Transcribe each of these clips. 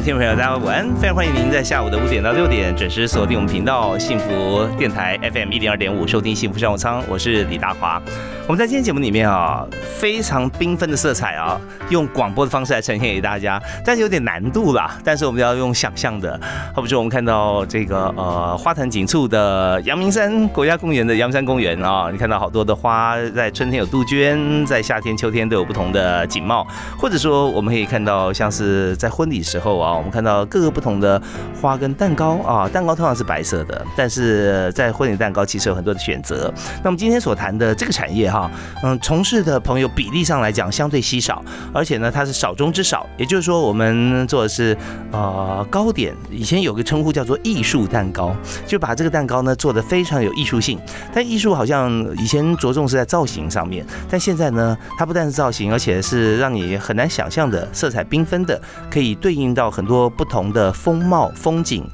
听众朋友，大家晚安！非常欢迎您在下午的五点到六点准时锁定我们频道幸福电台 FM 一零二点五，收听幸福商务舱。我是李大华。我们在今天节目里面啊，非常缤纷的色彩啊，用广播的方式来呈现给大家，但是有点难度啦。但是我们要用想象的，好比说我们看到这个呃花坛锦簇的阳明山国家公园的阳明山公园啊，你看到好多的花，在春天有杜鹃，在夏天、秋天都有不同的景貌，或者说我们可以看到像是在婚礼时候啊，我们看到各个不同的花跟蛋糕啊，蛋糕通常是白色的，但是在婚礼蛋糕其实有很多的选择。那么今天所谈的这个产业哈。啊，嗯，从事的朋友比例上来讲相对稀少，而且呢，它是少中之少。也就是说，我们做的是呃糕点，以前有个称呼叫做艺术蛋糕，就把这个蛋糕呢做的非常有艺术性。但艺术好像以前着重是在造型上面，但现在呢，它不但是造型，而且是让你很难想象的色彩缤纷的，可以对应到很多不同的风貌风景。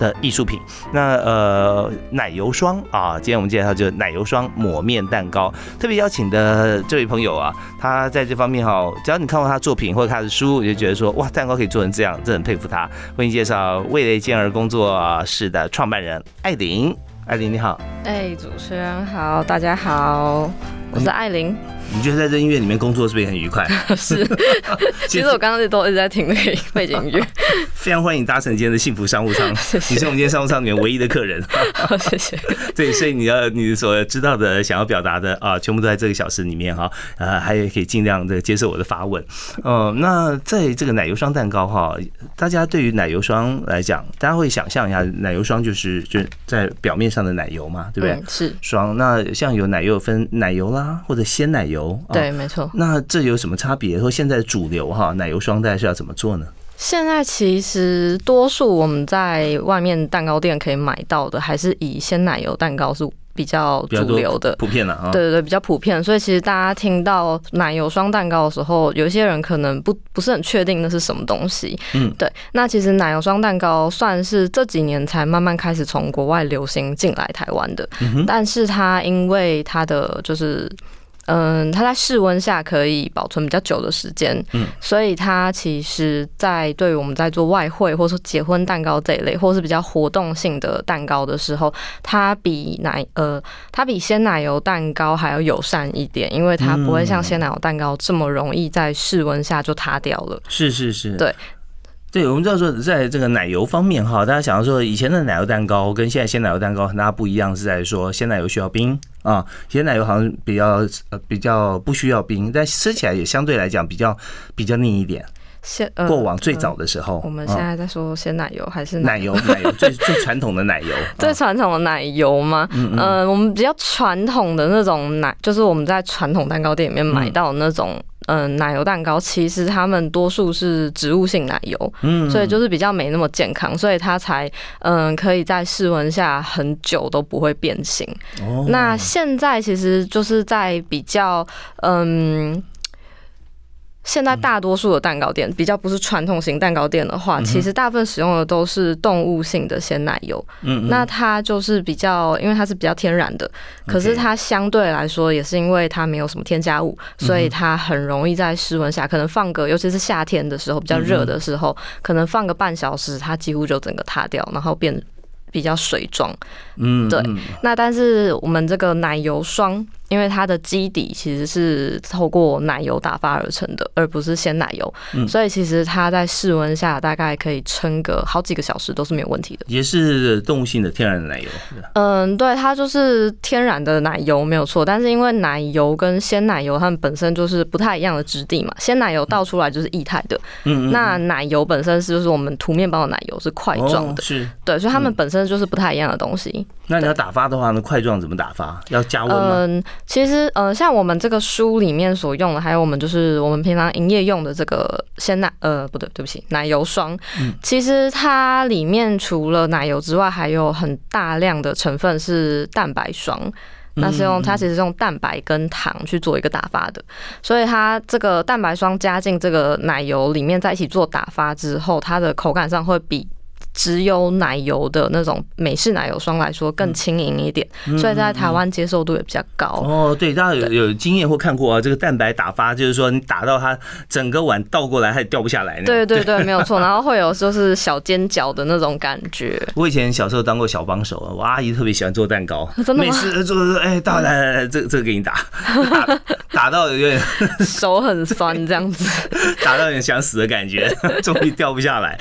的艺术品，那呃奶油霜啊，今天我们介绍就是奶油霜抹面蛋糕，特别邀请的这位朋友啊，他在这方面哈，只要你看过他作品或者他的书，你就觉得说哇，蛋糕可以做成这样，真很佩服他。为你介绍味蕾健儿工作室的创办人艾琳，艾琳你好，哎，主持人好，大家好，我是艾琳。你觉得在这音乐里面工作是不是也很愉快？是，其实我刚刚都一直在听那个 背景音乐。非常欢迎搭乘今天的幸福商务舱，你是我们今天商务舱里面唯一的客人。谢谢。对，所以你要你所知道的、想要表达的啊，全部都在这个小时里面哈。呃，还可以尽量的接受我的发问。呃，那在这个奶油霜蛋糕哈，大家对于奶油霜来讲，大家会想象一下，奶油霜就是就是在表面上的奶油嘛，对不对？是霜。那像有奶油分奶油啦，或者鲜奶油。对，没错。那这有什么差别？说现在主流哈奶油霜袋是要怎么做呢？现在其实多数我们在外面蛋糕店可以买到的，还是以鲜奶油蛋糕是比较主流的、普遍的啊。对对对，比较普遍。所以其实大家听到奶油霜蛋糕的时候，有一些人可能不不是很确定那是什么东西。嗯，对。那其实奶油霜蛋糕算是这几年才慢慢开始从国外流行进来台湾的，但是它因为它的就是。嗯，它在室温下可以保存比较久的时间，嗯，所以它其实，在对于我们在做外汇或者说结婚蛋糕这一类，或是比较活动性的蛋糕的时候，它比奶呃，它比鲜奶油蛋糕还要友善一点，因为它不会像鲜奶油蛋糕这么容易在室温下就塌掉了。是是是，对。对，我们知道说，在这个奶油方面哈，大家想要说，以前的奶油蛋糕跟现在鲜奶油蛋糕很大不一样，是在说鲜奶油需要冰啊，鲜奶油好像比较呃比较不需要冰，但吃起来也相对来讲比较比较腻一点。鲜呃过往最早的时候，我们现在在说鲜奶油还是奶油？奶油最最传统的奶油，最传统的奶油吗？嗯嗯，我们比较传统的那种奶，就是我们在传统蛋糕店里面买到那种。嗯，奶油蛋糕其实他们多数是植物性奶油，嗯，所以就是比较没那么健康，所以它才嗯可以在室温下很久都不会变形。哦，那现在其实就是在比较嗯。现在大多数的蛋糕店比较不是传统型蛋糕店的话，其实大部分使用的都是动物性的鲜奶油。嗯，那它就是比较，因为它是比较天然的，可是它相对来说也是因为它没有什么添加物，所以它很容易在室温下，可能放个，尤其是夏天的时候比较热的时候，可能放个半小时，它几乎就整个塌掉，然后变比较水状。嗯，对。那但是我们这个奶油霜。因为它的基底其实是透过奶油打发而成的，而不是鲜奶油，所以其实它在室温下大概可以撑个好几个小时都是没有问题的。也是动物性的天然的奶油。嗯，对，它就是天然的奶油没有错，但是因为奶油跟鲜奶油它们本身就是不太一样的质地嘛，鲜奶油倒出来就是液态的，嗯，那奶油本身是就是我们涂面包的奶油是块状的，是对，所以它们本身就是不太一样的东西。那你要打发的话，那块状怎么打发？要加温吗？其实，呃，像我们这个书里面所用的，还有我们就是我们平常营业用的这个鲜奶，呃，不对，对不起，奶油霜。嗯，其实它里面除了奶油之外，还有很大量的成分是蛋白霜。那是用它其实是用蛋白跟糖去做一个打发的，所以它这个蛋白霜加进这个奶油里面在一起做打发之后，它的口感上会比。只有奶油的那种美式奶油霜来说更轻盈一点，所以在台湾接受度也比较高。哦，对，大家有有经验或看过啊，这个蛋白打发就是说你打到它整个碗倒过来它也掉不下来。对对对，没有错。然后会有就是小尖角的那种感觉。我以前小时候当过小帮手，我阿姨特别喜欢做蛋糕，真的每次做做哎，倒来来来，这这个给你打，打打到有点手很酸这样子，打到有点想死的感觉，终于掉不下来。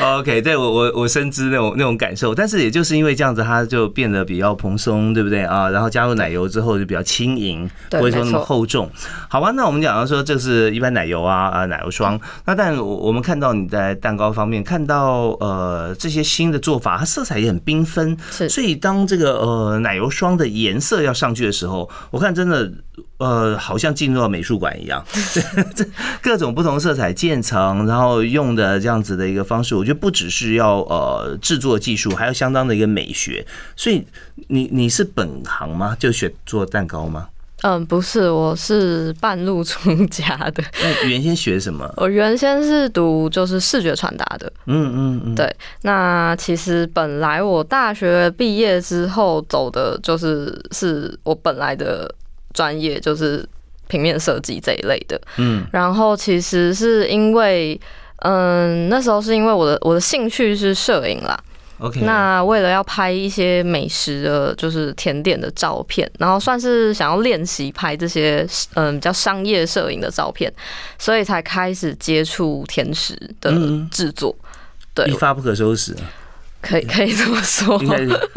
OK，对我我。我深知那种那种感受，但是也就是因为这样子，它就变得比较蓬松，对不对啊？然后加入奶油之后就比较轻盈，不会说那么厚重。好吧，那我们讲到说这是一般奶油啊啊奶油霜，那但我们看到你在蛋糕方面看到呃这些新的做法，它色彩也很缤纷，是。所以当这个呃奶油霜的颜色要上去的时候，我看真的。呃，好像进入到美术馆一样，这各种不同色彩渐层，然后用的这样子的一个方式，我觉得不只是要呃制作技术，还有相当的一个美学。所以你你是本行吗？就学做蛋糕吗？嗯，不是，我是半路出家的。那原先学什么？我原先是读就是视觉传达的。嗯嗯嗯。对，那其实本来我大学毕业之后走的就是是我本来的。专业就是平面设计这一类的，嗯，然后其实是因为，嗯，那时候是因为我的我的兴趣是摄影啦，OK，那为了要拍一些美食的，就是甜点的照片，然后算是想要练习拍这些，嗯，比较商业摄影的照片，所以才开始接触甜食的制作，对，一发不可收拾。可以可以这么说，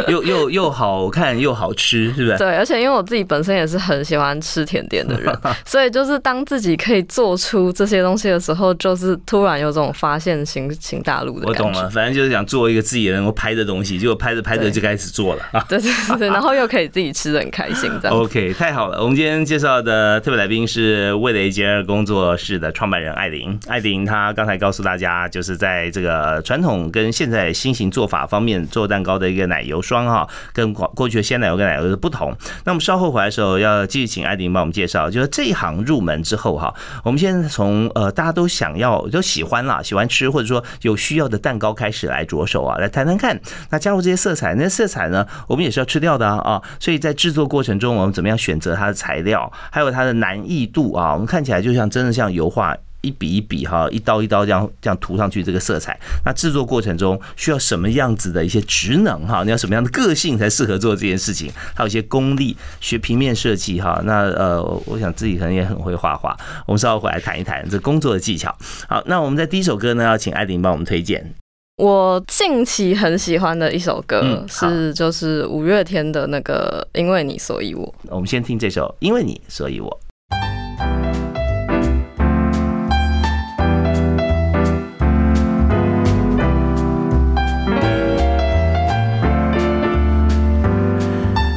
又又又好看又好吃，是不是？对，而且因为我自己本身也是很喜欢吃甜点的人，所以就是当自己可以做出这些东西的时候，就是突然有种发现新新大陆的感觉。我懂了，反正就是想做一个自己能够拍的东西，结果拍着拍着就开始做了 啊！对对对，然后又可以自己吃的很开心，这样。OK，太好了。我们今天介绍的特别来宾是味蕾杰尔工作室的创办人艾琳。艾琳她刚才告诉大家，就是在这个传统跟现在新型做法。法方面做蛋糕的一个奶油霜哈，跟过去的鲜奶油跟奶油的不同。那么稍后回来的时候，要继续请艾琳帮我们介绍，就是这一行入门之后哈，我们现在从呃大家都想要都喜欢啦，喜欢吃或者说有需要的蛋糕开始来着手啊，来谈谈看。那加入这些色彩，那色彩呢，我们也是要吃掉的啊。所以在制作过程中，我们怎么样选择它的材料，还有它的难易度啊？我们看起来就像真的像油画。一笔一笔哈，一刀一刀这样这样涂上去这个色彩，那制作过程中需要什么样子的一些职能哈？你要什么样的个性才适合做这件事情？还有一些功力，学平面设计哈。那呃，我想自己可能也很会画画。我们稍后回来谈一谈这工作的技巧。好，那我们在第一首歌呢，要请艾琳帮我们推荐。我近期很喜欢的一首歌是就是五月天的那个《因为你所以我》。我们先听这首《因为你所以我》。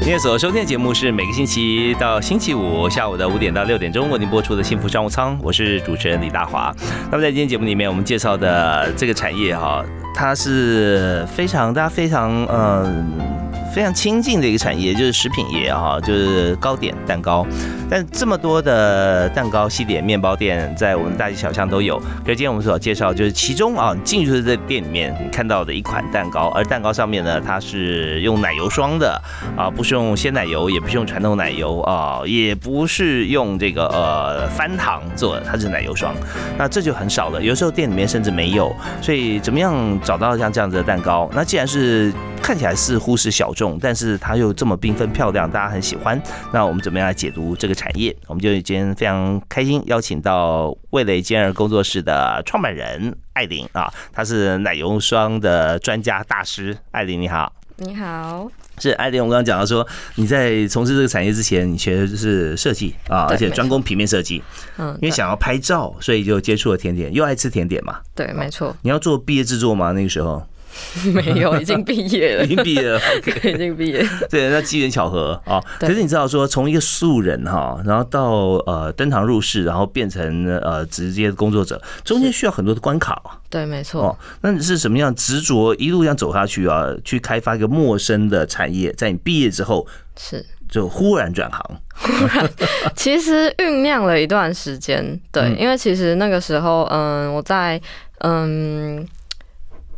今天所收听的节目是每个星期到星期五下午的五点到六点钟为您播出的幸福商务舱，我是主持人李大华。那么在今天节目里面，我们介绍的这个产业哈，它是非常大家非常嗯。非常亲近的一个产业就是食品业啊，就是糕点蛋糕。但这么多的蛋糕、西点、面包店在我们大街小巷都有。可是今天我们所介绍就是其中啊，进去的这店里面你看到的一款蛋糕，而蛋糕上面呢，它是用奶油霜的啊，不是用鲜奶油，也不是用传统奶油啊，也不是用这个呃翻糖做的，它是奶油霜。那这就很少了，有时候店里面甚至没有。所以怎么样找到像这样子的蛋糕？那既然是看起来似乎是小众，但是它又这么缤纷漂亮，大家很喜欢。那我们怎么样来解读这个产业？我们就今天非常开心邀请到味蕾健儿工作室的创办人艾琳啊，她是奶油霜的专家大师。艾琳你好，你好，是艾琳。我刚刚讲到说你在从事这个产业之前，你学的就是设计啊，而且专攻平面设计。嗯，因为想要拍照，所以就接触了甜点，又爱吃甜点嘛。对，没错。你要做毕业制作吗？那个时候？没有，已经毕业了，已经毕业了 已经毕业。对，那机缘巧合啊。可是你知道说，从一个素人哈，然后到呃登堂入室，然后变成呃直接工作者，中间需要很多的关卡。对，没错。那你是什么样执着一路这样走下去啊？去开发一个陌生的产业，在你毕业之后是就忽然转行。忽然，其实酝酿了一段时间。对，因为其实那个时候，嗯，我在嗯。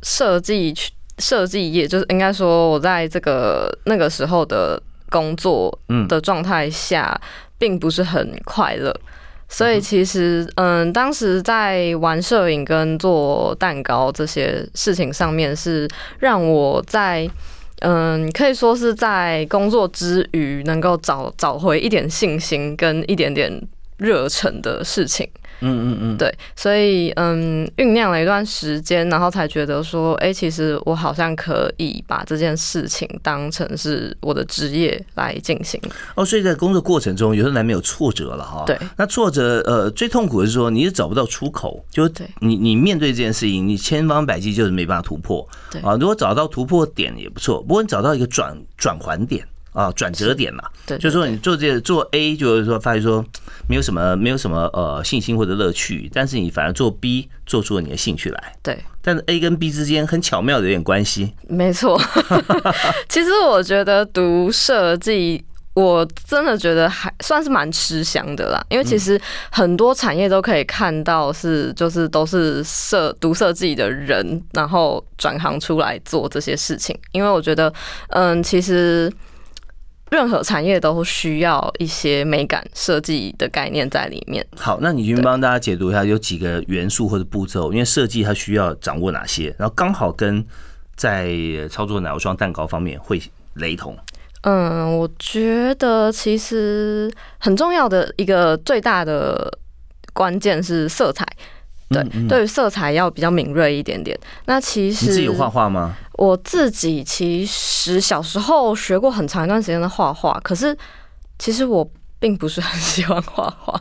设计去设计业就是应该说，我在这个那个时候的工作的状态下，并不是很快乐。所以其实，嗯，当时在玩摄影跟做蛋糕这些事情上面，是让我在嗯，可以说是在工作之余，能够找找回一点信心跟一点点热忱的事情。嗯嗯嗯，对，所以嗯，酝酿了一段时间，然后才觉得说，哎，其实我好像可以把这件事情当成是我的职业来进行。哦，所以在工作过程中，有时候难免有挫折了哈。对，那挫折呃，最痛苦的是说你是找不到出口，就你你面对这件事情，你千方百计就是没办法突破。对啊，如果找到突破点也不错，不过你找到一个转转环点。啊，转折点嘛，对，就是说你做这做 A，就是说发现说没有什么没有什么呃信心或者乐趣，但是你反而做 B 做出了你的兴趣来，对，但是 A 跟 B 之间很巧妙的有点关系，没错。其实我觉得读设计，我真的觉得还算是蛮吃香的啦，因为其实很多产业都可以看到是就是都是设读设计的人，然后转行出来做这些事情，因为我觉得嗯，其实。任何产业都需要一些美感设计的概念在里面。好，那你先帮大家解读一下有几个元素或者步骤，因为设计它需要掌握哪些，然后刚好跟在操作奶油霜蛋糕方面会雷同。嗯，我觉得其实很重要的一个最大的关键是色彩。对，对于色彩要比较敏锐一点点。那其实你自己有画画吗？我自己其实小时候学过很长一段时间的画画，可是其实我并不是很喜欢画画，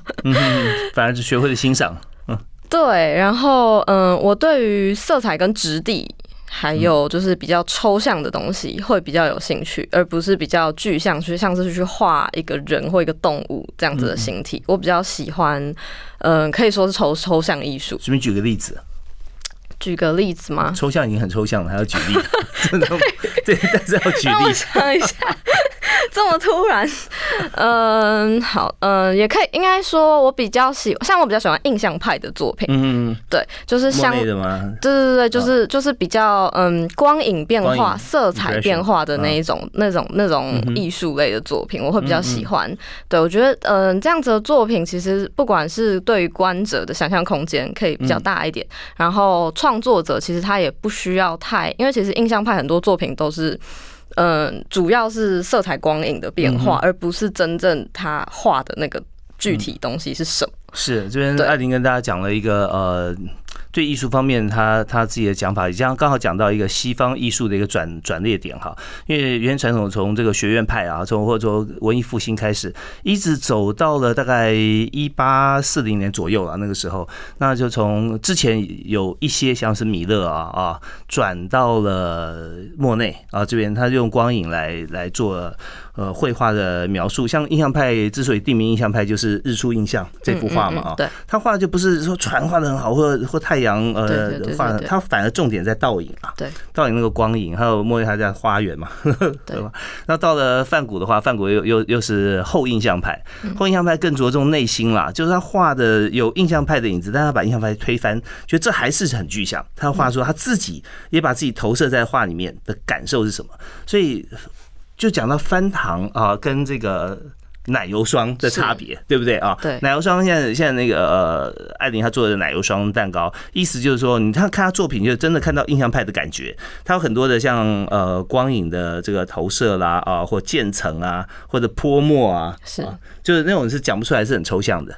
反而是学会了欣赏。嗯，对。然后，嗯，我对于色彩跟质地。还有就是比较抽象的东西会比较有兴趣，而不是比较具象，去像是去画一个人或一个动物这样子的形体。我比较喜欢，嗯，可以说是抽抽象艺术。随便举个例子。举个例子吗？抽象已经很抽象了，还要举例？真的？对，但是要举例。我想一下，这么突然？嗯，好，嗯，也可以，应该说，我比较喜，像我比较喜欢印象派的作品。嗯嗯对，就是像，对对对对，就是就是比较嗯光影变化、色彩变化的那一种、那种、那种艺术类的作品，我会比较喜欢。对，我觉得嗯这样子的作品，其实不管是对于观者的想象空间可以比较大一点，然后创创作者其实他也不需要太，因为其实印象派很多作品都是，嗯，主要是色彩光影的变化，而不是真正他画的那个具体东西是什么。是这边艾琳跟大家讲了一个呃。对艺术方面，他他自己的讲法，也将刚好讲到一个西方艺术的一个转转捩点哈。因为原传统从这个学院派啊，从或者说文艺复兴开始，一直走到了大概一八四零年左右了。那个时候，那就从之前有一些像是米勒啊啊，转到了莫内啊这边，他用光影来来做呃绘画的描述。像印象派之所以定名印象派，就是日出印象这幅画嘛啊，对，他画就不是说传画的很好，或或太。阳呃画，它反而重点在倒影啊，对，倒影那个光影，还有莫言他在花园嘛，对吧？那到了梵谷的话，梵谷又又又是后印象派，后印象派更着重内心啦，就是他画的有印象派的影子，但他把印象派推翻，觉得这还是很具象。他画出他自己也把自己投射在画里面的感受是什么，所以就讲到翻糖啊，跟这个。奶油霜的差别，对不对啊？对，奶油霜现在现在那个呃，艾琳她做的奶油霜蛋糕，意思就是说，你看看她作品，就真的看到印象派的感觉。它有很多的像呃光影的这个投射啦啊，或渐层啊，或者泼墨啊，是，就是那种是讲不出来，是很抽象的。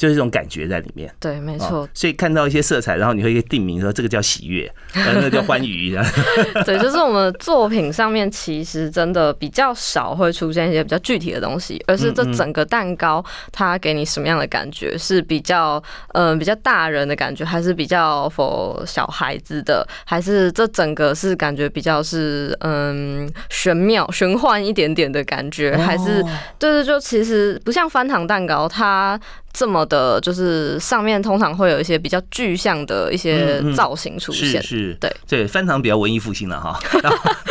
就是这种感觉在里面。对，没错。所以看到一些色彩，然后你会定名说这个叫喜悦，那叫欢愉。对，就是我们作品上面其实真的比较少会出现一些比较具体的东西，而是这整个蛋糕它给你什么样的感觉，是比较嗯比较大人的感觉，还是比较否小孩子的，还是这整个是感觉比较是嗯玄妙玄幻一点点的感觉，还是对对，就其实不像翻糖蛋糕它。这么的，就是上面通常会有一些比较具象的一些造型出现，是，对，对，翻糖比较文艺复兴了哈，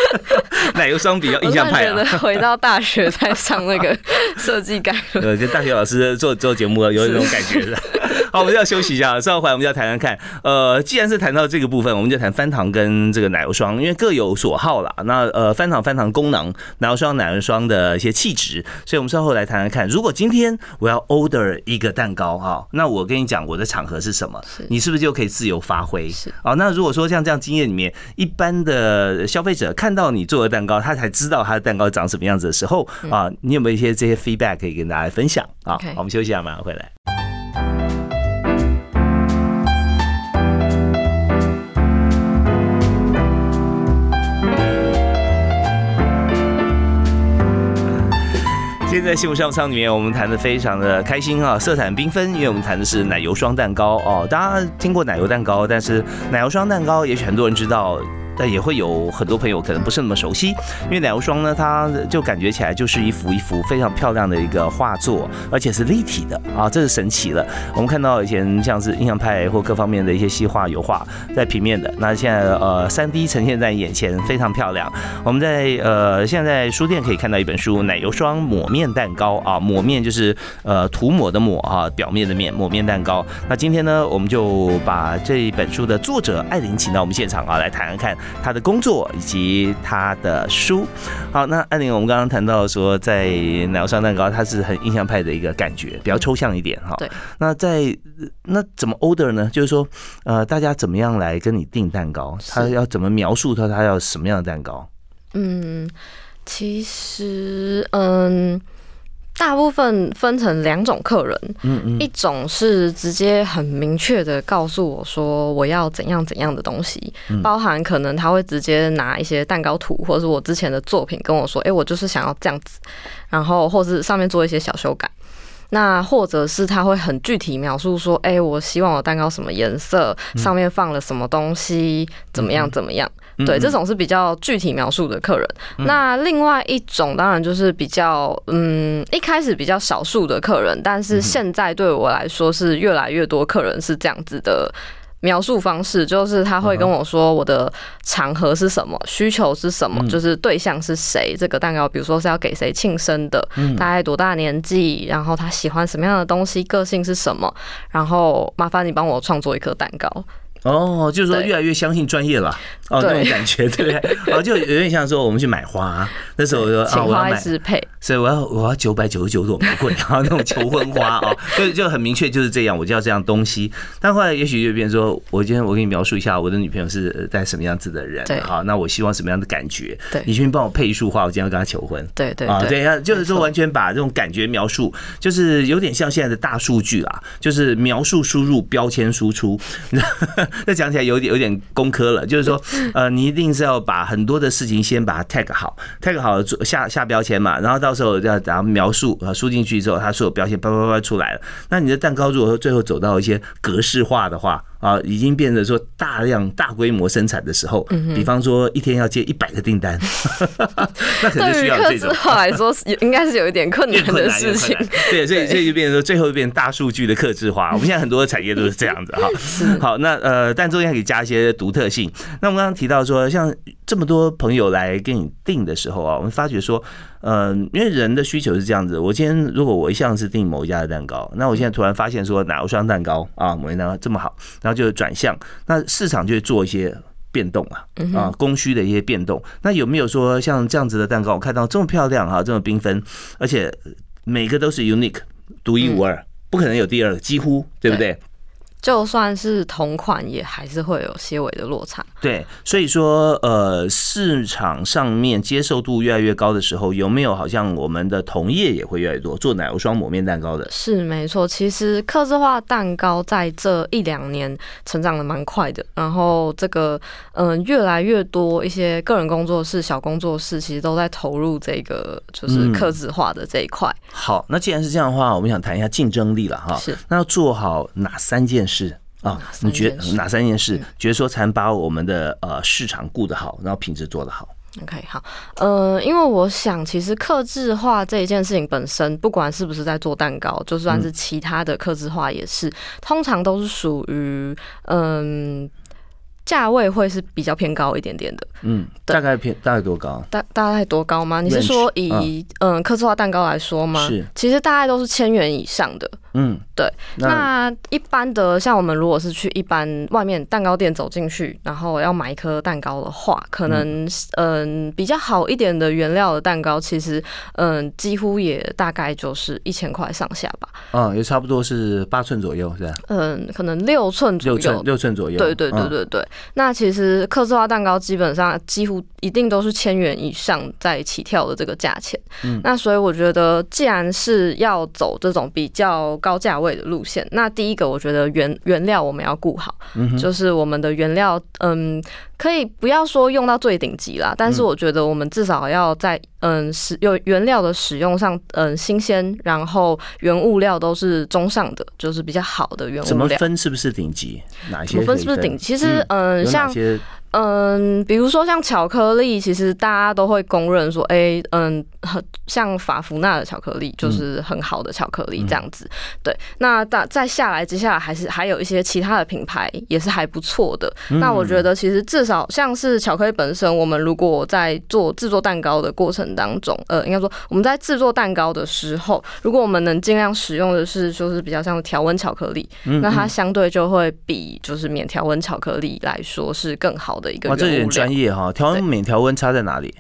奶油霜比较印象派了。回到大学再上那个设计概呃，跟大学老师做做节目有一种感觉的。好，我们要休息一下，稍后回来我们要谈谈看。呃，既然是谈到这个部分，我们就谈翻糖跟这个奶油霜，因为各有所好啦。那呃，翻糖翻糖功能，奶油霜奶油霜的一些气质，所以我们稍后来谈谈看。如果今天我要 order 一个。蛋糕哈，那我跟你讲，我的场合是什么？你是不是就可以自由发挥？是啊，那如果说像这样经验里面，一般的消费者看到你做的蛋糕，他才知道他的蛋糕长什么样子的时候啊，你有没有一些这些 feedback 可以跟大家分享啊？好，我们休息一下，马上回来。今天在幸福商务舱里面，我们谈的非常的开心啊，色彩缤纷，因为我们谈的是奶油霜蛋糕哦。大家听过奶油蛋糕，但是奶油霜蛋糕，也许很多人知道。但也会有很多朋友可能不是那么熟悉，因为奶油霜呢，它就感觉起来就是一幅一幅非常漂亮的一个画作，而且是立体的啊，这是神奇了。我们看到以前像是印象派或各方面的一些西画油画在平面的，那现在呃三 D 呈现在眼前，非常漂亮。我们在呃现在书店可以看到一本书《奶油霜抹面蛋糕》啊，抹面就是呃涂抹的抹啊，表面的面，抹面蛋糕。那今天呢，我们就把这一本书的作者艾琳请到我们现场啊，来谈谈看。他的工作以及他的书，好，那安玲，我们刚刚谈到说，在奶油霜蛋糕，它是很印象派的一个感觉，比较抽象一点哈。对。那在那怎么 order 呢？就是说，呃，大家怎么样来跟你订蛋糕？他要怎么描述他他要什么样的蛋糕？嗯，其实，嗯。大部分分成两种客人，嗯嗯，一种是直接很明确的告诉我说我要怎样怎样的东西，包含可能他会直接拿一些蛋糕图或者是我之前的作品跟我说，哎，我就是想要这样子，然后或是上面做一些小修改。那或者是他会很具体描述说，哎，我希望我蛋糕什么颜色，上面放了什么东西，怎么样怎么样？对，这种是比较具体描述的客人。那另外一种当然就是比较，嗯，一开始比较少数的客人，但是现在对我来说是越来越多客人是这样子的。描述方式就是他会跟我说我的场合是什么，需求是什么，就是对象是谁。这个蛋糕，比如说是要给谁庆生的，大概多大年纪，然后他喜欢什么样的东西，个性是什么，然后麻烦你帮我创作一颗蛋糕。哦，就是说越来越相信专业了，哦，那种感觉，对 不对？哦，就有点像说我们去买花，那时候 说啊，我要买，所以我要我要九百九十九朵玫瑰，然后那种求婚花啊，就就很明确就是这样，我就要这样东西。但后来也许就变说，我今天我给你描述一下我的女朋友是在什么样子的人，好，那我希望什么样的感觉？对，你去帮我配一束花，我今天要跟她求婚。对对啊，对，就是说完全把这种感觉描述，就是有点像现在的大数据啦，就是描述输入标签输出。那讲起来有点有点工科了，就是说，呃，你一定是要把很多的事情先把它 tag 好，tag 好做下下标签嘛，然后到时候要然后描述啊输进去之后，它所有标签叭叭叭出来了。那你的蛋糕如果说最后走到一些格式化的话，啊，已经变得说大量大规模生产的时候，比方说一天要接一百个订单，那可能需要这种。话来说，应该是有一点困难的 事情。对，所以所以就变成说，最后变大数据的克制化。我们现在很多的产业都是这样子哈。好，那呃，但中间可以加一些独特性。那我们刚刚提到说，像这么多朋友来跟你订的时候啊，我们发觉说。嗯，因为人的需求是这样子。我今天如果我一向是订某一家的蛋糕，那我现在突然发现说奶油霜蛋糕啊，某一蛋糕这么好，然后就转向，那市场就会做一些变动啊，啊，供需的一些变动。那有没有说像这样子的蛋糕，我看到这么漂亮哈，这么缤纷，而且每个都是 unique 独一无二，不可能有第二个，几乎对不对？就算是同款，也还是会有些微的落差。对，所以说，呃，市场上面接受度越来越高的时候，有没有好像我们的同业也会越来越多做奶油霜抹面蛋糕的？是没错，其实刻字化蛋糕在这一两年成长的蛮快的，然后这个嗯，越来越多一些个人工作室、小工作室，其实都在投入这个就是刻字化的这一块。好，那既然是这样的话，我们想谈一下竞争力了哈。是，那要做好哪三件事啊？你觉得哪三件事？觉得说才能把我们的呃市场顾得好，然后品质做得好？OK，好，呃，因为我想，其实克制化这一件事情本身，不管是不是在做蛋糕，就算是其他的克制化，也是通常都是属于嗯。价位会是比较偏高一点点的，嗯，大概偏大概多高？大大概多高吗？你是说以嗯刻字化蛋糕来说吗？是，其实大概都是千元以上的。嗯，对。那一般的，像我们如果是去一般外面蛋糕店走进去，然后要买一颗蛋糕的话，可能嗯比较好一点的原料的蛋糕，其实嗯几乎也大概就是一千块上下吧。嗯，也差不多是八寸左右，是吧？嗯，可能六寸左右。六寸六寸左右。对对对对对。那其实刻字化蛋糕基本上几乎一定都是千元以上在起跳的这个价钱。嗯。那所以我觉得，既然是要走这种比较高价位的路线，那第一个我觉得原原料我们要顾好，就是我们的原料，嗯，可以不要说用到最顶级啦，但是我觉得我们至少要在嗯使用原料的使用上，嗯新鲜，然后原物料都是中上的，就是比较好的原物料。怎么分是不是顶级？哪些分是不是顶？其实嗯像。嗯，比如说像巧克力，其实大家都会公认说，哎，嗯，很像法芙娜的巧克力就是很好的巧克力这样子。对，那再再下来，接下来还是还有一些其他的品牌也是还不错的。那我觉得其实至少像是巧克力本身，我们如果在做制作蛋糕的过程当中，呃，应该说我们在制作蛋糕的时候，如果我们能尽量使用的是就是比较像调温巧克力，那它相对就会比就是免调温巧克力来说是更好。的一个哇，这有点专业哈。调温免调温差在哪里？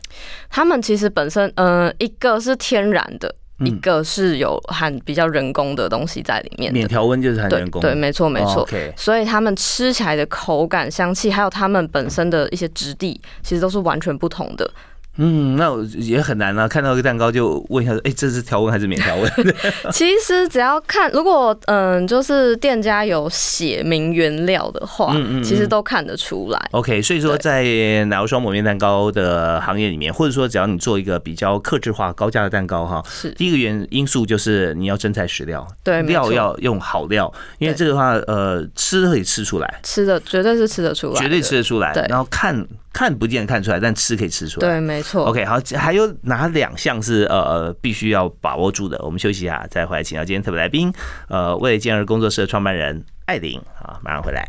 他们其实本身，嗯，一个是天然的，一个是有含比较人工的东西在里面。免调温就是含人工，对，没错，没错。所以他们吃起来的口感、香气，还有他们本身的一些质地，其实都是完全不同的。嗯，那也很难啊。看到一个蛋糕就问一下，哎，这是调温还是免调温？其实只要看，如果嗯，就是店家有写明原料的话，嗯嗯，其实都看得出来。OK，所以说在奶油霜抹面蛋糕的行业里面，或者说只要你做一个比较克制化、高价的蛋糕哈，是第一个原因素就是你要真材实料，对，料要用好料，因为这个话呃，吃可以吃出来，吃的绝对是吃得出来，绝对吃得出来，然后看。看不见看出来，但吃可以吃出来。对，没错。OK，好，还有哪两项是呃必须要把握住的？我们休息一下，再回来请到今天特别来宾，呃，为健儿工作室的创办人艾琳啊，马上回来。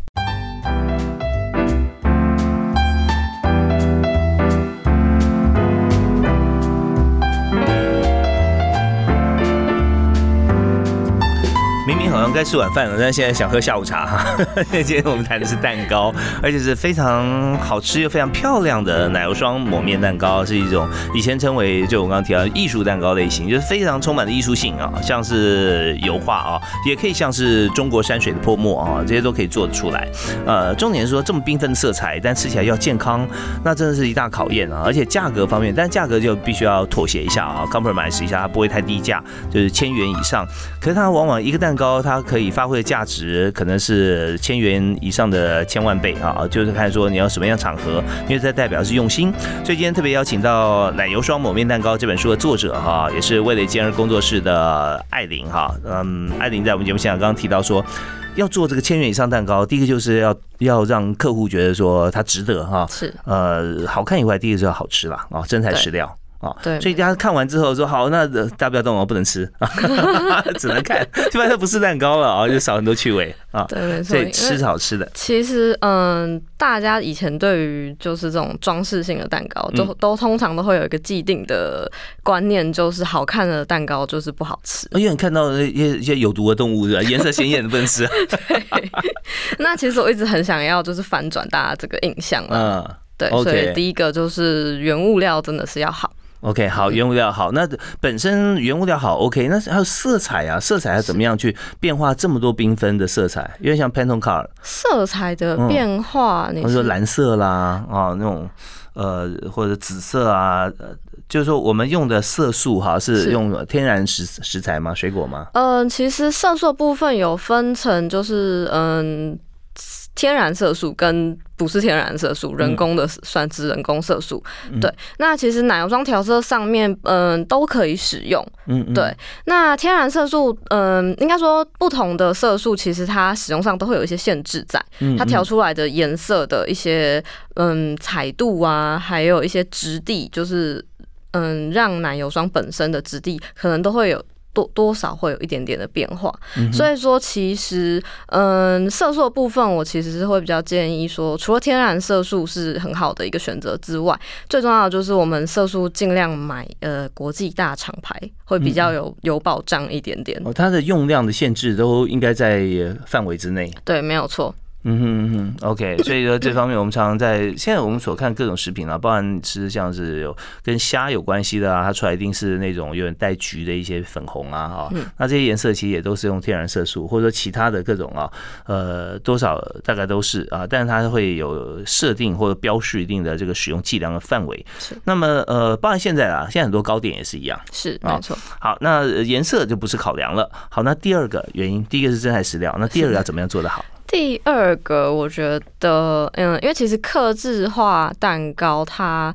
该吃晚饭了，但现在想喝下午茶哈。今天我们谈的是蛋糕，而且是非常好吃又非常漂亮的奶油霜抹面蛋糕，是一种以前称为就我刚刚提到艺术蛋糕类型，就是非常充满的艺术性啊，像是油画啊，也可以像是中国山水的泼墨啊，这些都可以做得出来。呃，重点是说这么缤纷的色彩，但吃起来要健康，那真的是一大考验啊。而且价格方面，但价格就必须要妥协一下啊，compromise 一下，它不会太低价，就是千元以上。可是它往往一个蛋糕。它可以发挥的价值可能是千元以上的千万倍啊！就是看说你要什么样场合，因为这代表是用心。所以今天特别邀请到《奶油霜抹面蛋糕》这本书的作者哈，也是味蕾健儿工作室的艾琳哈。嗯，艾琳在我们节目现场刚刚提到说，要做这个千元以上蛋糕，第一个就是要要让客户觉得说它值得哈，是呃好看以外，第一个是要好吃啦啊，真材实料。啊，对，所以大家看完之后说好，那大家不要动哦，不能吃，只能看，基本上不是蛋糕了啊，就少很多趣味啊。对，没错，吃是好吃的。其实，嗯，大家以前对于就是这种装饰性的蛋糕，都都通常都会有一个既定的观念，就是好看的蛋糕就是不好吃。因为你看到一些一些有毒的动物，是吧？颜色鲜艳的不能吃。对。那其实我一直很想要，就是反转大家这个印象了。嗯，对。所以第一个就是原物料真的是要好。OK，好，原物料好，那本身原物料好 OK，那还有色彩啊，色彩要怎么样去变化这么多缤纷的色彩？因为像 Pantone Car 色彩的变化，你说蓝色啦啊，那种呃或者紫色啊，呃，就是说我们用的色素哈是用天然食食材吗？水果吗？嗯，其实色素部分有分成，就是嗯。天然色素跟不是天然色素，人工的算是人工色素。对，那其实奶油霜调色上面，嗯，都可以使用。嗯，对。那天然色素，嗯，应该说不同的色素，其实它使用上都会有一些限制在。它调出来的颜色的一些，嗯，彩度啊，还有一些质地，就是嗯，让奶油霜本身的质地可能都会有。多多少会有一点点的变化，所以说其实，嗯，色素的部分，我其实是会比较建议说，除了天然色素是很好的一个选择之外，最重要的就是我们色素尽量买呃国际大厂牌，会比较有有保障一点点。哦，它的用量的限制都应该在范围之内。对，没有错。嗯哼嗯哼，OK，所以说这方面我们常常在现在我们所看各种食品啊，包含吃像是有跟虾有关系的啊，它出来一定是那种有点带橘的一些粉红啊，哈，那这些颜色其实也都是用天然色素或者说其他的各种啊，呃，多少大概都是啊，但是它会有设定或者标示一定的这个使用剂量的范围。是，那么呃，包含现在啊，现在很多糕点也是一样，是没错。好，那颜色就不是考量了。好，那第二个原因，第一个是真材实料，那第二个要怎么样做得好？第二个，我觉得，嗯，因为其实客制化蛋糕它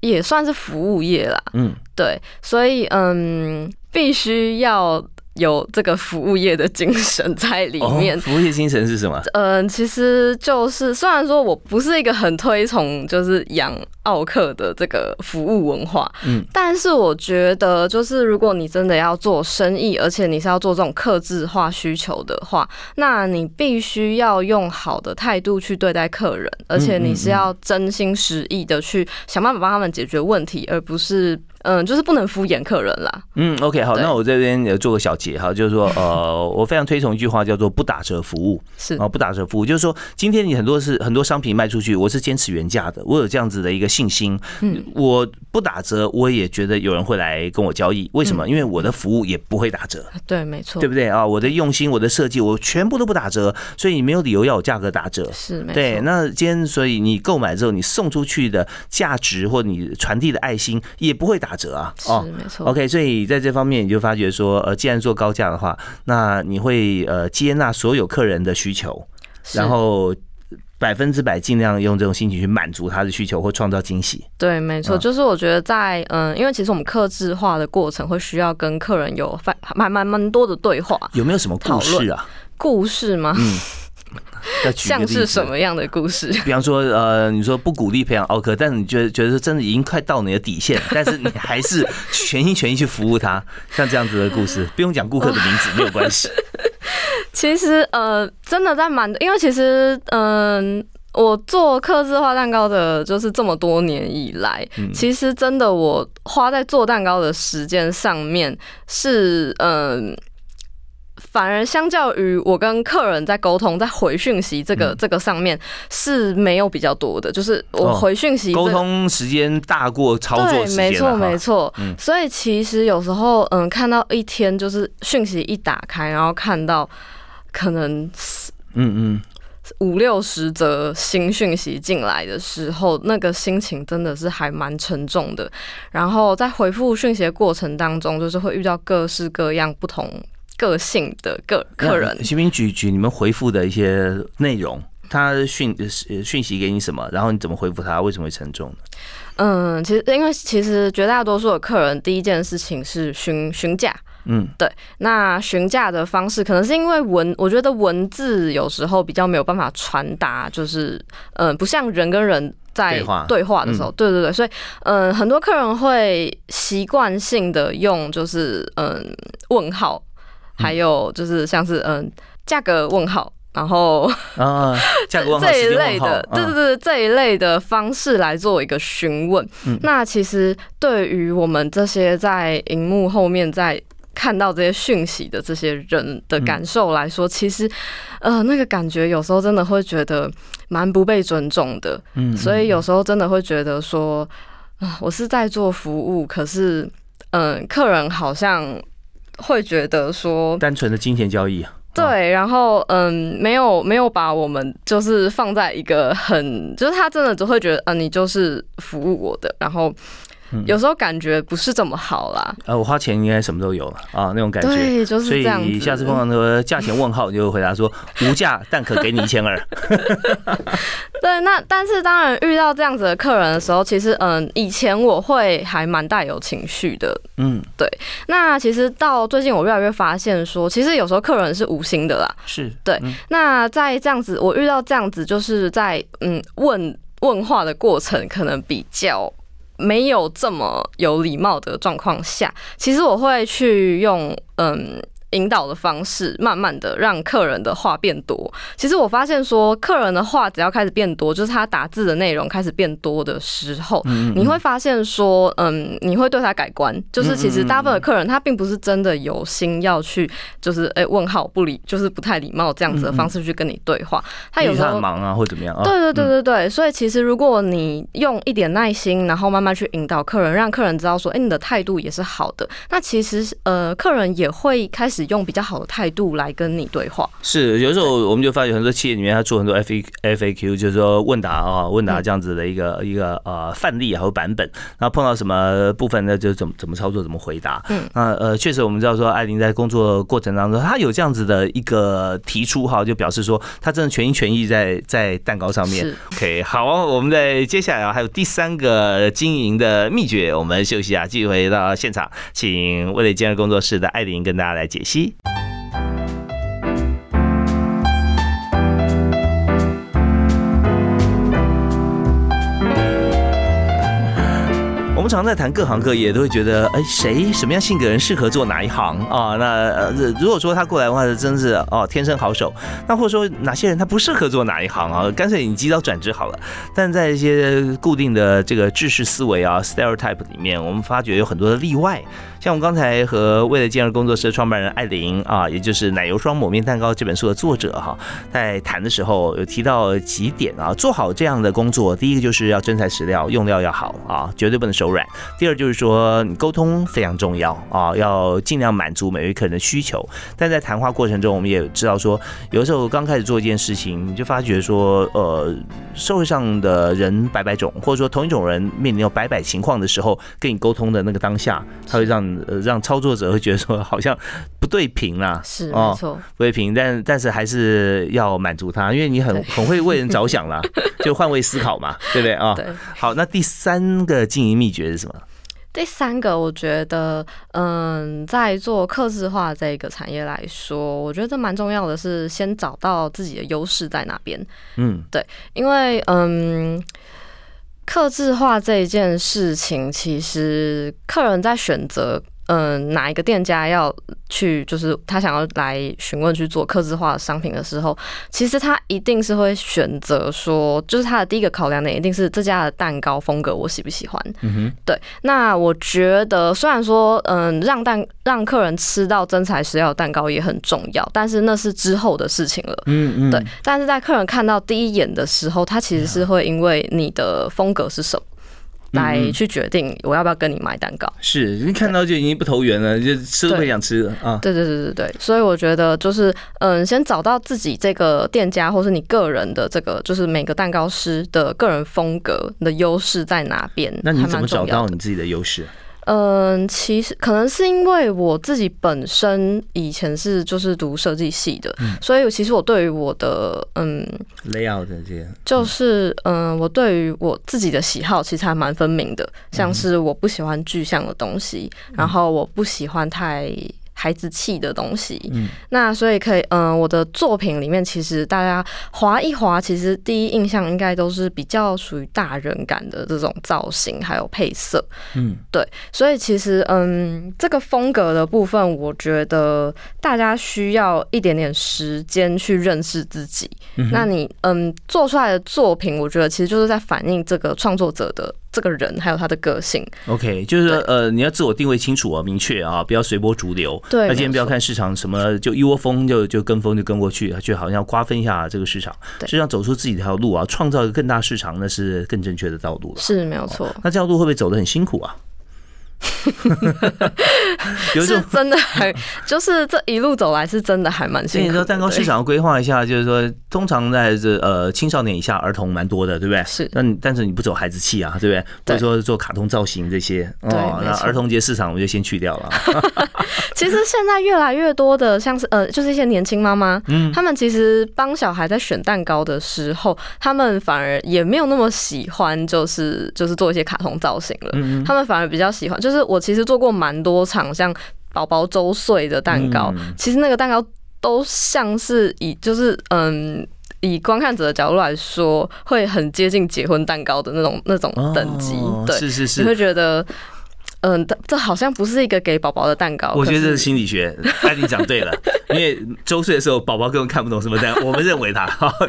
也算是服务业啦，嗯，对，所以嗯，必须要。有这个服务业的精神在里面。服务业精神是什么？嗯，其实就是虽然说我不是一个很推崇就是养奥克的这个服务文化，嗯，但是我觉得就是如果你真的要做生意，而且你是要做这种克制化需求的话，那你必须要用好的态度去对待客人，而且你是要真心实意的去想办法帮他们解决问题，而不是。嗯，就是不能敷衍客人啦。嗯，OK，好，那我这边也做个小结哈，就是说，呃，我非常推崇一句话，叫做不打折服务。是啊，不打折服务，就是说，今天你很多是很多商品卖出去，我是坚持原价的，我有这样子的一个信心。嗯，我不打折，我也觉得有人会来跟我交易。为什么？因为我的服务也不会打折。对，没错，对不对啊？我的用心，我的设计，我全部都不打折，所以你没有理由要我价格打折。是，对。那今天，所以你购买之后，你送出去的价值或你传递的爱心也不会打折啊。哦。没错，OK，所以在这方面你就发觉说，呃，既然做高价的话，那你会呃接纳所有客人的需求，然后百分之百尽量用这种心情去满足他的需求或创造惊喜。对，没错，就是我觉得在嗯，因为其实我们克制化的过程会需要跟客人有蛮蛮蛮多的对话。有没有什么故事啊？故事吗？嗯。像是什么样的故事？比方说，呃，你说不鼓励培养奥克，但是你觉得觉得真的已经快到你的底线，但是你还是全心全意去服务他，像这样子的故事，不用讲顾客的名字，没有关系。其实，呃，真的在蛮，因为其实，嗯，我做刻字化蛋糕的，就是这么多年以来，其实真的我花在做蛋糕的时间上面是，嗯。反而相较于我跟客人在沟通、在回讯息这个这个上面是没有比较多的，就是我回讯息沟通时间大过操作时间没错没错。所以其实有时候，嗯，看到一天就是讯息一打开，然后看到可能嗯嗯五六十则新讯息进来的时候，那个心情真的是还蛮沉重的。然后在回复讯息的过程当中，就是会遇到各式各样不同。个性的个客人，徐明举举你们回复的一些内容，他讯讯息给你什么，然后你怎么回复他？为什么会沉重呢？嗯，其实因为其实绝大多数的客人第一件事情是询询价，嗯，对。那询价的方式可能是因为文，我觉得文字有时候比较没有办法传达，就是嗯，不像人跟人在对话的时候，对对对，所以嗯，很多客人会习惯性的用就是嗯问号。还有就是像是嗯价格问号，然后啊 价格问号这一类的，对对对这一类的方式来做一个询问。那其实对于我们这些在荧幕后面在看到这些讯息的这些人的感受来说，其实呃那个感觉有时候真的会觉得蛮不被尊重的。嗯，所以有时候真的会觉得说。啊，我是在做服务，可是嗯，客人好像会觉得说单纯的金钱交易啊。对，然后嗯，没有没有把我们就是放在一个很，就是他真的只会觉得，嗯，你就是服务我的，然后。有时候感觉不是这么好啦。呃，我花钱应该什么都有了啊，那种感觉。对，就是这样。所以下次碰到那个价钱问号，你就回答说无价，但可给你一千二。对，那但是当然遇到这样子的客人的时候，其实嗯，以前我会还蛮带有情绪的。嗯，对。那其实到最近我越来越发现说，其实有时候客人是无心的啦。是。对。那在这样子，我遇到这样子，就是在嗯问问话的过程，可能比较。没有这么有礼貌的状况下，其实我会去用嗯。引导的方式，慢慢的让客人的话变多。其实我发现说，客人的话只要开始变多，就是他打字的内容开始变多的时候，你会发现说，嗯，你会对他改观。就是其实大部分的客人他并不是真的有心要去，就是哎问号不理，就是不太礼貌这样子的方式去跟你对话。他有时候忙啊，或怎么样。对对对对对。所以其实如果你用一点耐心，然后慢慢去引导客人，让客人知道说，哎，你的态度也是好的。那其实呃，客人也会开始。用比较好的态度来跟你对话，是有时候我们就发现很多企业里面他做很多 F A F A Q，就是说问答啊，问答这样子的一个一个呃范例还有版本，然后碰到什么部分呢，就怎么怎么操作怎么回答。嗯，那呃确实我们知道说艾琳在工作过程当中，她有这样子的一个提出哈，就表示说她真的全心全意在在蛋糕上面。OK，好，我们在接下来还有第三个经营的秘诀，我们休息啊，继续回到现场，请味蕾健儿工作室的艾琳跟大家来解析。我们常在谈各行各业，都会觉得，哎，谁什么样性格人适合做哪一行啊？那呃，如果说他过来的话，真是哦，天生好手。那或者说哪些人他不适合做哪一行啊？干脆你及早转职好了。但在一些固定的这个知识思维啊，stereotype 里面，我们发觉有很多的例外。像我们刚才和为了健儿工作室的创办人艾琳啊，也就是《奶油霜抹面蛋糕》这本书的作者哈，在谈的时候有提到几点啊，做好这样的工作，第一个就是要真材实料，用料要好啊，绝对不能手软；第二就是说你沟通非常重要啊，要尽量满足每位客人的需求。但在谈话过程中，我们也知道说，有的时候刚开始做一件事情，你就发觉说，呃，社会上的人百百种，或者说同一种人面临有百百情况的时候，跟你沟通的那个当下，他会让。呃，让操作者会觉得说好像不对平啦，是没错，不对平，但但是还是要满足他，因为你很很会为人着想啦，就换位思考嘛，对不对啊？对。好，那第三个经营秘诀是什么？第三个，我觉得，嗯，在做客制化这个产业来说，我觉得蛮重要的是先找到自己的优势在哪边。嗯，对，因为嗯。客制化这一件事情，其实客人在选择。嗯，哪一个店家要去，就是他想要来询问去做客制化的商品的时候，其实他一定是会选择说，就是他的第一个考量点一定是这家的蛋糕风格我喜不喜欢。嗯哼，对。那我觉得虽然说，嗯，让蛋让客人吃到真材实料的蛋糕也很重要，但是那是之后的事情了。嗯嗯，对。但是在客人看到第一眼的时候，他其实是会因为你的风格是什么。来去决定我要不要跟你买蛋糕，是你看到就已经不投缘了，就吃都不想吃了啊！对对对对对，所以我觉得就是嗯，先找到自己这个店家或是你个人的这个，就是每个蛋糕师的个人风格的优势在哪边？那你怎么找到你自己的优势？嗯，其实可能是因为我自己本身以前是就是读设计系的，所以其实我对于我的嗯 layout 这些，就是嗯，我对于我自己的喜好其实还蛮分明的，像是我不喜欢具象的东西，然后我不喜欢太。孩子气的东西，嗯，那所以可以，嗯，我的作品里面其实大家划一划，其实第一印象应该都是比较属于大人感的这种造型，还有配色，嗯，对，所以其实，嗯，这个风格的部分，我觉得大家需要一点点时间去认识自己。那你，嗯，做出来的作品，我觉得其实就是在反映这个创作者的。这个人还有他的个性。OK，就是呃，你要自我定位清楚啊，明确啊，不要随波逐流。对那今天不要看市场什么就一窝蜂就就跟风就跟过去，就好像要瓜分一下这个市场。对实际上走出自己一条路啊，创造一个更大市场，那是更正确的道路了。是没有错，那这条路会不会走得很辛苦啊？有是真的还就是这一路走来是真的还蛮辛苦的。对说蛋糕市场要规划一下，就是说，通常在这呃青少年以下儿童蛮多的，对不对？是那你但是你不走孩子气啊，对不对？或者说做卡通造型这些哦对，那儿童节市场我们就先去掉了。其实现在越来越多的像是呃，就是一些年轻妈妈，嗯他们其实帮小孩在选蛋糕的时候，他们反而也没有那么喜欢，就是就是做一些卡通造型了。嗯他们反而比较喜欢，就是我其实做过蛮多场像宝宝周岁的蛋糕，嗯其实那个蛋糕都像是以就是嗯。以观看者的角度来说，会很接近结婚蛋糕的那种那种等级，哦对，是是是你会。觉得，嗯，这这好像不是一个给宝宝的蛋糕。我觉得这是心理学，艾迪讲对了，因为周岁的时候，宝宝根本看不懂什么蛋，我们认为他，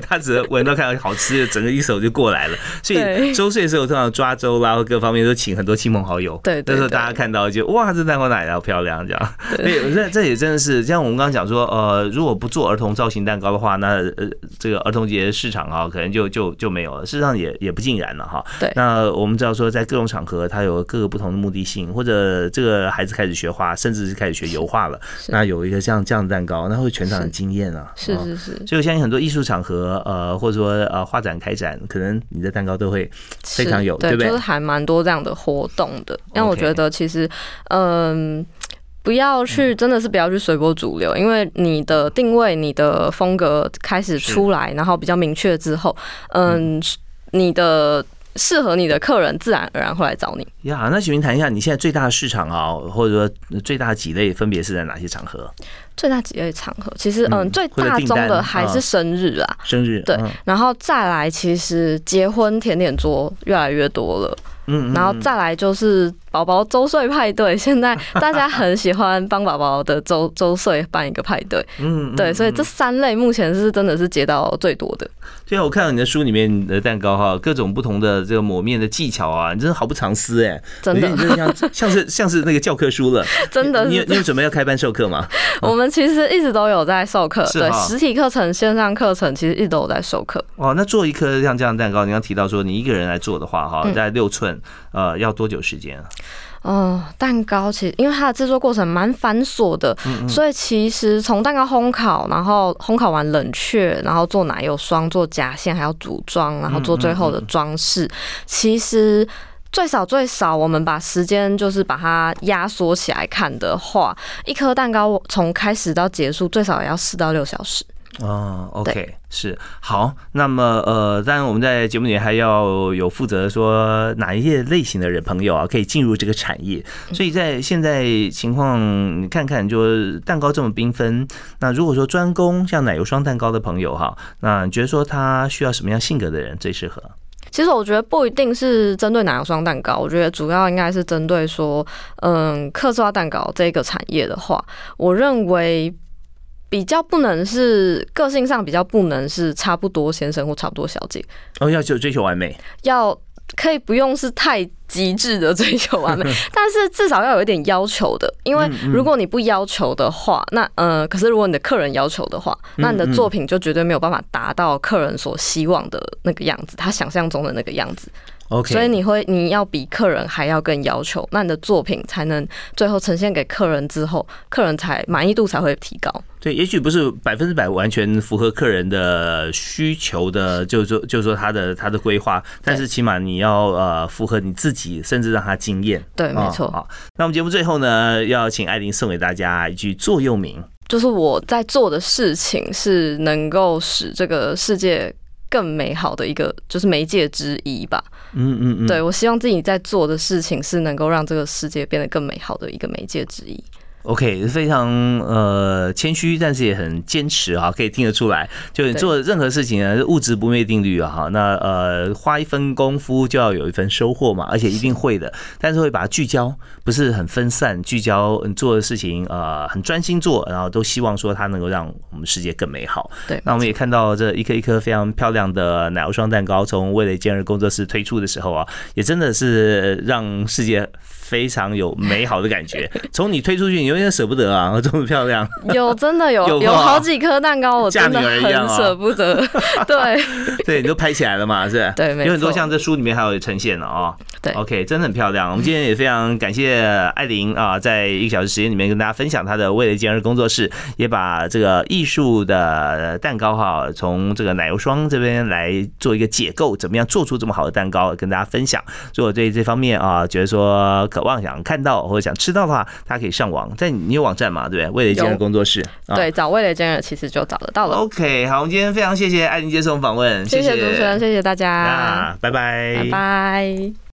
他只闻到看到好吃的，整个一手就过来了。所以周岁的时候，通常抓周啦，或各方面都请很多亲朋好友。对那时候大家看到就哇，这蛋糕哪来的漂亮这样。对，这这也真的是，像我们刚刚讲说，呃，如果不做儿童造型蛋糕的话，那呃这个儿童节市场啊，可能就就就没有了。事实上也也不尽然了哈。对那我们知道说，在各种场合，它有各个不同的目的性，或者这个孩子开始学画，甚至是开始学油画了，那有一个像这样的蛋糕，那会全场很惊艳啊。哦是是是，所以我相信很多艺术场合，呃，或者说呃画展开展，可能你的蛋糕都会非常有，对，对不对就是还蛮多这样的活动的。因为我觉得其实，嗯。不要去，真的是不要去随波逐流，因为你的定位、你的风格开始出来，然后比较明确之后，嗯，你的适合你的客人自然而然会来找你。呀。那请您谈一下你现在最大的市场啊，或者说最大的几类分别是在哪些场合？最大几类场合，其实嗯嗯，最大宗的还是生日啦，生日对嗯。然后再来，其实结婚甜点桌越来越多了。嗯，嗯然后嗯再来就是宝宝周岁派对，现在大家很喜欢帮宝宝的周 周岁办一个派对，嗯，嗯对，所以这嗯。三类目前是真的是接到最多的。对啊，我看到你的书里面的蛋糕哈，各种不同的这个抹面的技巧啊，你真的毫不藏私哎，真的。真的像 像是像是那个教科书了。真的你有你有准备要开班授课吗？我们其实一直都有在授课，对，实体课程、线上课程其实一直都有在授课。哦，那做一颗像这样的蛋糕，你刚提到说你一个人来做的话哈，在六寸，呃，要多久时间啊？哦，蛋糕其实因为它的制作过程蛮繁琐的，所以其实从蛋糕烘烤，然后烘烤完冷却，然后做奶油霜、做夹馅，还要组装，然后做最后的装饰，其实。最少最少，我们把时间就是把它压缩起来看的话，一颗蛋糕从开始到结束最少也要四到六小时。哦，OK，是好。那么呃，当然我们在节目里还要有负责说哪一些类型的人朋友啊，可以进入这个产业。所以在现在情况，你看看，就蛋糕这么缤纷，那如果说专攻像奶油霜蛋糕的朋友哈，那你觉得说他需要什么样性格的人最适合？其实我觉得不一定是针对奶油霜蛋糕，我觉得主要应该是针对说，嗯，客制化蛋糕这个产业的话，我认为比较不能是个性上比较不能是差不多先生或差不多小姐，哦，要求追求完美，要可以不用是太极致的追求完美，但是至少要有一点要求的，因为如果你不要求的话，那呃，可是如果你的客人要求的话，那你的作品就绝对没有办法达到客人所希望的那个样子，他想象中的那个样子。OK，所以你会你要比客人还要更要求，那你的作品才能最后呈现给客人之后，客人才满意度才会提高。对，也许不是百分之百完全符合客人的需求的，就是说，就是说他的他的规划，但是起码你要呃符合你自己，甚至让他惊艳。对，没错。哦好，那我们节目最后呢，要请艾琳送给大家一句座右铭。就是我在做的事情是能够使这个世界更美好的一个，就是媒介之一吧。嗯嗯嗯，对我希望自己在做的事情是能够让这个世界变得更美好的一个媒介之一。OK，非常呃谦虚，但是也很坚持啊，可以听得出来。就你做任何事情呢，物质不灭定律啊，哈，那呃花一分功夫就要有一份收获嘛，而且一定会的。但是会把它聚焦，不是很分散，聚焦你做的事情，呃，很专心做，然后都希望说它能够让我们世界更美好。对，那我们也看到这一颗一颗非常漂亮的奶油霜蛋糕，从味蕾健日工作室推出的时候啊，也真的是让世界。非常有美好的感觉。从你推出去，你有点舍不得啊，这么漂亮。有真的有 有好几颗蛋糕，我真的很舍不得。对对，你都拍起来了嘛？是。对，有很多像这书里面还有呈现的哦。对，OK，真的很漂亮。我们今天也非常感谢艾琳啊，在一个小时时间里面跟大家分享她的味蕾健儿工作室，也把这个艺术的蛋糕哈，从这个奶油霜这边来做一个解构，怎么样做出这么好的蛋糕，跟大家分享。所以我对这方面啊，觉得说。渴望想看到或者想吃到的话，大家可以上网，在你有网站嘛？对不对？味蕾健儿工作室，对，找味蕾健儿其实就找得到了。OK，好，我们今天非常谢谢艾琳接受访问，谢谢主持人，谢谢大家，拜拜，拜拜。